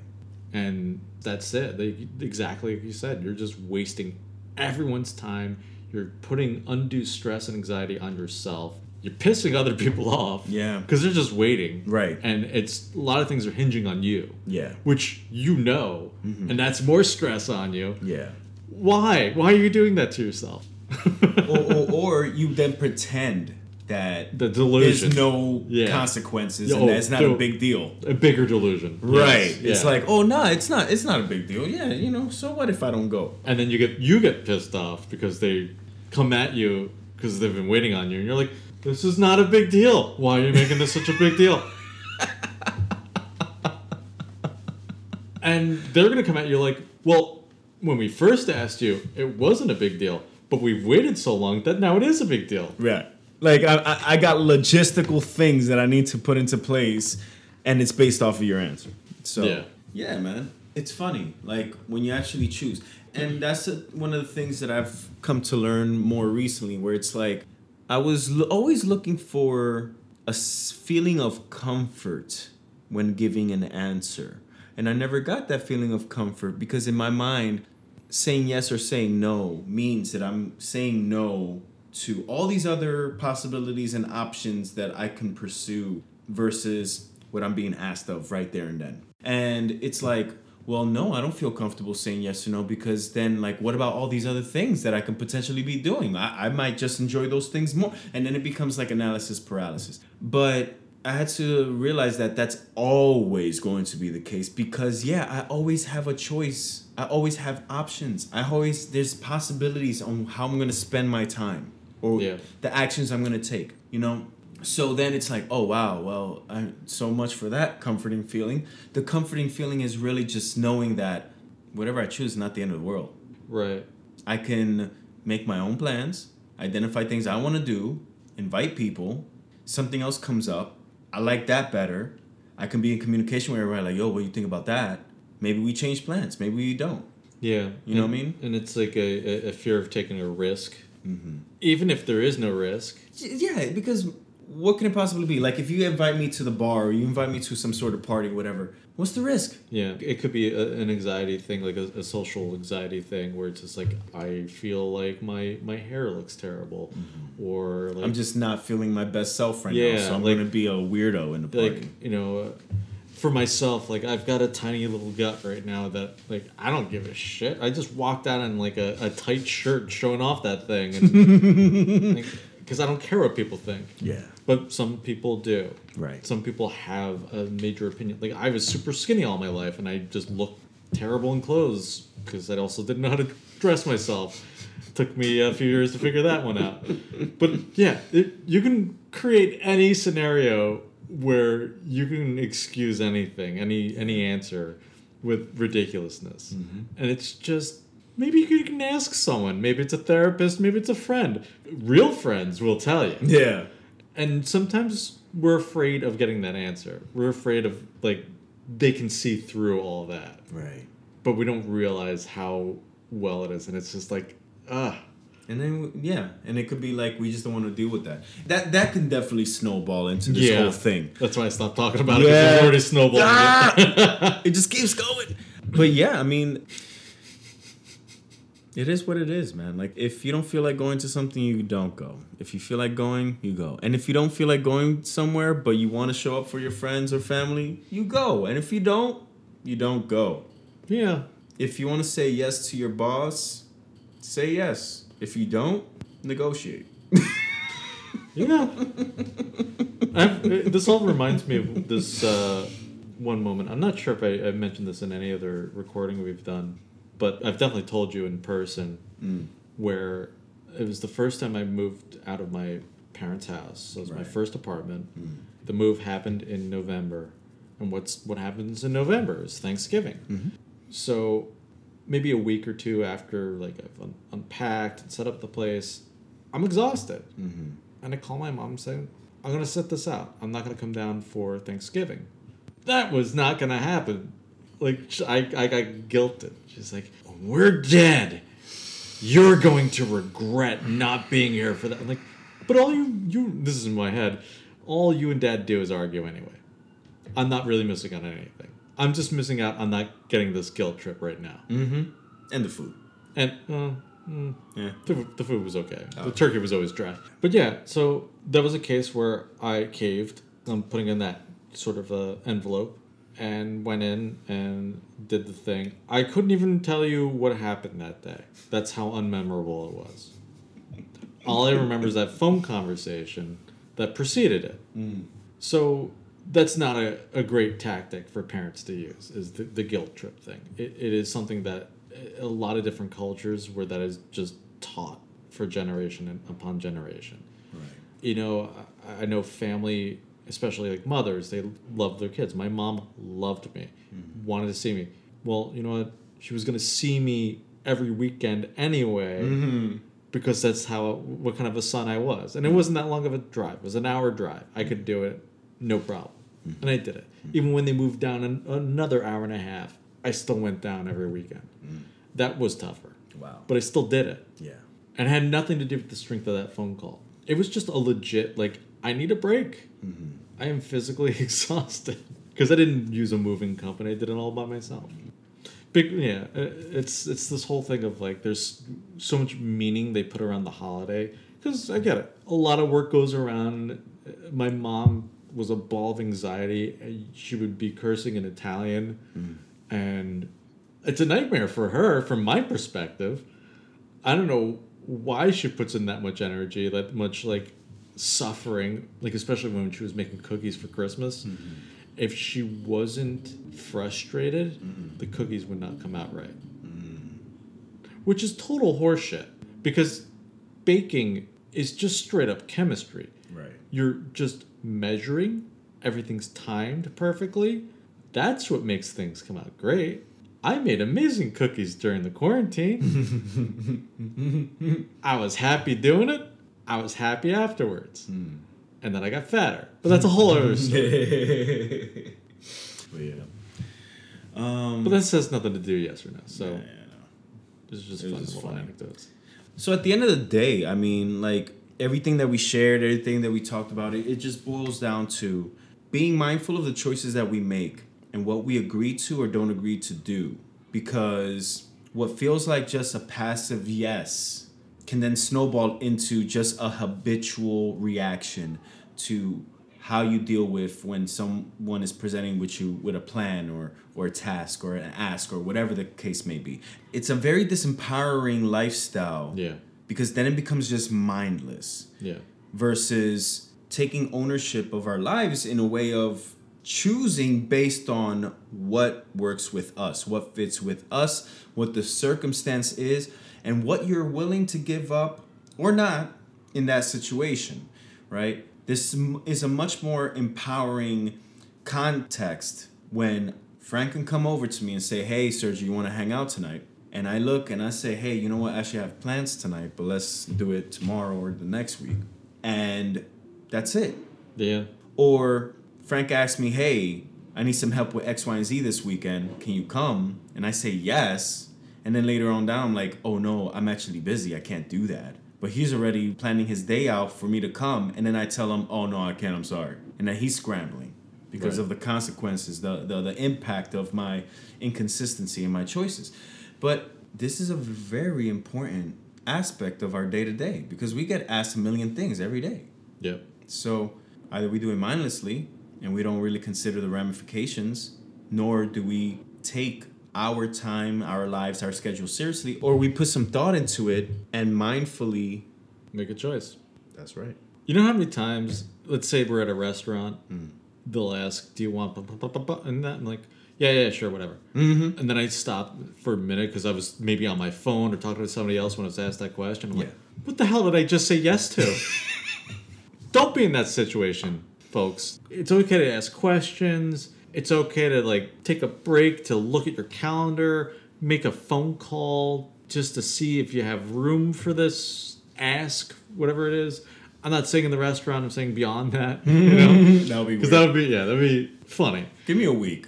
Speaker 1: And that's it. They, exactly like you said, you're just wasting everyone's time. You're putting undue stress and anxiety on yourself. You're pissing other people off.
Speaker 2: Yeah.
Speaker 1: Because they're just waiting.
Speaker 2: Right.
Speaker 1: And it's a lot of things are hinging on you.
Speaker 2: yeah
Speaker 1: Which you know, mm-hmm. and that's more stress on you.
Speaker 2: yeah
Speaker 1: Why? Why are you doing that to yourself?
Speaker 2: or, or, or you then pretend that
Speaker 1: the delusion.
Speaker 2: there's no
Speaker 1: Yeah.
Speaker 2: consequences
Speaker 1: Yeah,
Speaker 2: and
Speaker 1: oh,
Speaker 2: that's not
Speaker 1: no.
Speaker 2: a big deal.
Speaker 1: a bigger delusion.
Speaker 2: Right.
Speaker 1: Yes,
Speaker 2: It's
Speaker 1: yeah.
Speaker 2: like, oh no, it's not it's not a big deal. Yeah, you know, so what if I don't go?
Speaker 1: and then you get you get pissed off because they come at you because they've been waiting on you, and you're like, "This is not a big deal. Why are you making this such a big deal?" and they're gonna come at you like, "Well, when we first asked you, it wasn't a big deal, but we've waited so long that now it is a big deal."
Speaker 2: Right. Like I, I I got logistical things that I need to put into place and it's based off of your answer. So
Speaker 1: Yeah.
Speaker 2: Yeah, man. It's funny, like when you actually choose. And that's a, one of the things that I've come to learn more recently, where it's like I was l- always looking for a feeling of comfort when giving an answer. And I never got that feeling of comfort because in my mind, saying yes or saying no means that I'm saying no to all these other possibilities and options that I can pursue versus what I'm being asked of right there and then. And it's like, well, no, I don't feel comfortable saying yes or no because then, like, what about all these other things that I can potentially be doing? I, I might just enjoy those things more. And then it becomes like analysis paralysis. But I had to realize that that's always going to be the case because, yeah, I always have a choice. I always have options. I always, there's possibilities on how I'm going to spend my time or
Speaker 1: Yeah.
Speaker 2: the actions I'm going to take, you know? So then it's like, oh wow, well, I, so much for that comforting feeling. The comforting feeling is really just knowing that whatever I choose is not the end of the world.
Speaker 1: Right.
Speaker 2: I can make my own plans, identify things I want to do, invite people. Something else comes up. I like that better. I can be in communication with everybody, like, yo, what do you think about that? Maybe we change plans. Maybe we don't.
Speaker 1: Yeah.
Speaker 2: You know
Speaker 1: And-
Speaker 2: what I mean?
Speaker 1: And it's like a, a, a fear of taking a risk. Even if there is no risk.
Speaker 2: Yeah, because what can it possibly be? Like, if you invite me to the bar or you invite me to some sort of party, whatever, what's the risk?
Speaker 1: Yeah, it could be a, an anxiety thing, like a, a social anxiety thing, where it's just like I feel like my my hair looks terrible, or like
Speaker 2: I'm just not feeling my best self right now, so I'm
Speaker 1: like-
Speaker 2: gonna be a weirdo in the party.
Speaker 1: like you know, uh, for myself, like I've got a tiny little gut right now that like I don't give a shit. I just walked out in like a, a tight shirt, showing off that thing, because I don't care what people think.
Speaker 2: yeah,
Speaker 1: But some people do.
Speaker 2: Right.
Speaker 1: Some people have a major opinion. Like I was super skinny all my life, and I just looked terrible in clothes because I also didn't know how to dress myself. Took me a few years to figure that one out. But yeah, it, you can create any scenario where you can excuse anything, any any answer, with ridiculousness, and it's just. Maybe you can ask someone. Maybe it's a therapist. Maybe it's a friend. Real friends will tell you
Speaker 2: yeah,
Speaker 1: and sometimes we're afraid of getting that answer. We're afraid of like they can see through all that,
Speaker 2: right.
Speaker 1: but we don't realize how well it is, and it's just like, ah.
Speaker 2: And then yeah, and it could be like we just don't want to deal with that. That that can definitely snowball into this
Speaker 1: Yeah.
Speaker 2: whole thing.
Speaker 1: That's why I stopped talking about it because
Speaker 2: Yeah.
Speaker 1: already snowballing.
Speaker 2: Ah! it just keeps going. But yeah, I mean, it is what it is, man. Like if you don't feel like going to something, you don't go. If you feel like going, you go. And if you don't feel like going somewhere, but you want to show up for your friends or family, you go. And if you don't, you don't go.
Speaker 1: yeah.
Speaker 2: If you want to say yes to your boss, say yes. If you don't, negotiate.
Speaker 1: Yeah. I've, this all reminds me of this uh, one moment. I'm not sure if I, I've mentioned this in any other recording we've done, but I've definitely told you in person
Speaker 2: Mm.
Speaker 1: where it was the first time I moved out of my parents' house. So it was my first apartment.
Speaker 2: Mm.
Speaker 1: The move happened in November. And what's what happens in November is Thanksgiving.
Speaker 2: Mhm.
Speaker 1: So maybe a week or two after like I've un- unpacked and set up the place, I'm exhausted.
Speaker 2: Mm-hmm.
Speaker 1: And I call my mom saying, I'm going to set this out. I'm not going to come down for Thanksgiving. That was not going to happen. Like, I, I got guilted. She's like, We're dead. You're going to regret not being here for that. I'm like, but all you, you, this is in my head, all you and dad do is argue anyway. I'm not really missing out on anything. I'm just missing out on not getting this guilt trip right now.
Speaker 2: Mm-hmm. And the food.
Speaker 1: And, uh, mm,
Speaker 2: Yeah.
Speaker 1: the, the food was okay.
Speaker 2: Oh.
Speaker 1: The turkey was always dry. But yeah, so that was a case where I caved. I'm putting in that sort of uh, envelope and went in and did the thing. I couldn't even tell you what happened that day. That's how unmemorable it was. All I remember is that phone conversation that preceded it.
Speaker 2: Mm.
Speaker 1: So that's not a, a great tactic for parents to use is the, the guilt trip thing it, it is something that a lot of different cultures where that is just taught for generation upon generation
Speaker 2: Right.
Speaker 1: you know I, I know family especially like mothers they love their kids my mom loved me mm-hmm. wanted to see me well you know what she was going to see me every weekend anyway
Speaker 2: Mm-hmm.
Speaker 1: because that's how what kind of a son I was. And it mm-hmm. wasn't that long of a drive. It was an hour drive. I could mm-hmm. do it, no problem. And I did it. Even when they moved down an, another hour and a half, I still went down every weekend. That was tougher,
Speaker 2: Wow.
Speaker 1: but I still did it.
Speaker 2: Yeah.
Speaker 1: And it had nothing to do with the strength of that phone call. It was just a legit like I need a break. I am physically exhausted because I didn't use a moving company. I did it all by myself. Big yeah, uh, it's it's this whole thing of like there's so much meaning they put around the holiday because I get it. A lot of work goes around. Uh, My mom was a ball of anxiety. and She would be cursing in Italian, mm. and it's a nightmare for her from my perspective. I don't know why she puts in that much energy, that much like suffering, like especially when she was making cookies for Christmas. Mm-hmm. If she wasn't frustrated, mm-hmm. the cookies would not come out right. Mm. Which is total horseshit because baking is just straight up chemistry.
Speaker 2: Right.
Speaker 1: You're just measuring, everything's timed perfectly. That's what makes things come out great. I made amazing cookies during the quarantine. I was happy doing it. I was happy afterwards. And then I got fatter. But that's a whole other story.
Speaker 2: But yeah. Um,
Speaker 1: But this has nothing to do yes or no. So
Speaker 2: yeah, yeah, no.
Speaker 1: this is just
Speaker 2: It
Speaker 1: fun
Speaker 2: just
Speaker 1: little
Speaker 2: funny.
Speaker 1: anecdotes.
Speaker 2: So at the end of the day, I mean, like everything that we shared, everything that we talked about, it, it just boils down to being mindful of the choices that we make and what we agree to or don't agree to do. Because what feels like just a passive yes can then snowball into just a habitual reaction to how you deal with when someone is presenting with you with a plan or or a task or an ask or whatever the case may be. It's a very disempowering lifestyle
Speaker 1: Yeah.
Speaker 2: Because then it becomes just mindless
Speaker 1: Yeah.
Speaker 2: versus taking ownership of our lives in a way of choosing based on what works with us, what fits with us, what the circumstance is, and what you're willing to give up or not in that situation, right? This is a much more empowering context when Frank can come over to me and say, Hey, Sergio, you want to hang out tonight? And I look and I say, Hey, you know what? I actually, have plans tonight, but let's do it tomorrow or the next week. And that's it.
Speaker 1: Yeah.
Speaker 2: Or Frank asks me, Hey, I need some help with X, Y, and Z this weekend. Can you come? And I say yes. And then later on down, I'm like, oh no, I'm actually busy. I can't do that. But he's already planning his day out for me to come. And then I tell him, oh no, I can't. I'm sorry. And then he's scrambling because
Speaker 1: Right.
Speaker 2: of the consequences, the, the, the impact of my inconsistency and my choices. But this is a very important aspect of our day to day because we get asked a million things every day.
Speaker 1: Yep.
Speaker 2: So either we do it mindlessly and we don't really consider the ramifications, nor do we take our time, our lives, our schedule seriously, or we put some thought into it and mindfully.
Speaker 1: Make a choice.
Speaker 2: That's right.
Speaker 1: You know how many times, let's say we're at a restaurant, mm. they'll ask, "Do you want?" blah, blah, blah, blah, blah," And that, I'm like, "Yeah, yeah, sure, whatever." Mm-hmm. And then I stop for a minute because I was maybe on my phone or talking to somebody else when I was asked that question. I'm like, "What the hell did I just say yes to?" Don't be in that situation, folks. It's okay to ask questions. It's okay to like take a break to look at your calendar, make a phone call just to see if you have room for this. Ask whatever it is. I'm not saying in the restaurant. I'm saying beyond that. You know,
Speaker 2: That would be
Speaker 1: because that would be yeah, that'd be funny.
Speaker 2: Give me a week.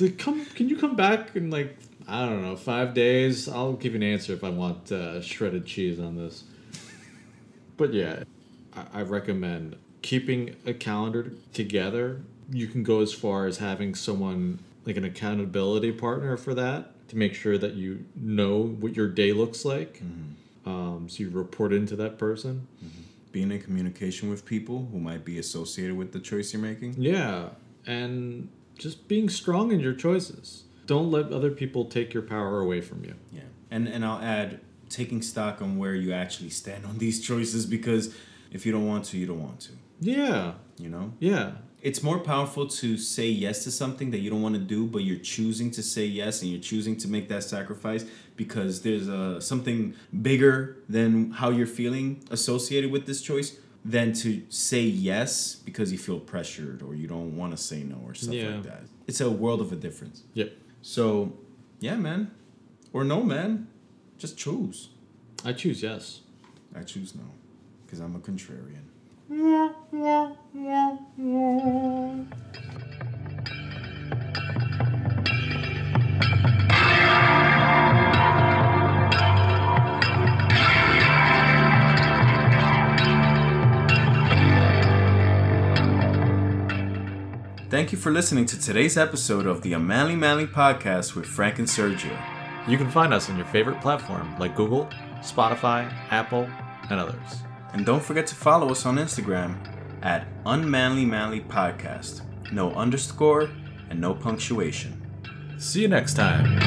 Speaker 1: So come, can you come back in like I don't know five days? I'll give you an answer if I want uh, shredded cheese on this. But yeah, I, I recommend keeping a calendar together. You can go as far as having someone like an accountability partner for that to make sure that you know what your day looks like. Um, so you report into that person.
Speaker 2: Being in communication with people who might be associated with the choice you're making.
Speaker 1: Yeah, and just being strong in your choices. Don't let other people take your power away from you.
Speaker 2: Yeah. And and I'll add taking stock on where you actually stand on these choices because if you don't want to, you don't want to.
Speaker 1: Yeah,
Speaker 2: You know?
Speaker 1: yeah,
Speaker 2: It's more powerful to say yes to something that you don't want to do, but you're choosing to say yes and you're choosing to make that sacrifice because there's uh, something bigger than how you're feeling associated with this choice than to say yes because you feel pressured or you don't want to say no or stuff
Speaker 1: Yeah.
Speaker 2: like that. It's a world of a difference.
Speaker 1: yep.
Speaker 2: So, yeah, man. Or no, man. Just choose.
Speaker 1: I choose yes.
Speaker 2: I choose no because I'm a contrarian. Thank you for listening to today's episode of the Manly Manly podcast with Frank and Sergio.
Speaker 1: You can find us on your favorite platform like Google, Spotify, Apple, and others.
Speaker 2: And don't forget to follow us on Instagram at Unmanly Manly Podcast. No underscore and no punctuation.
Speaker 1: See you next time.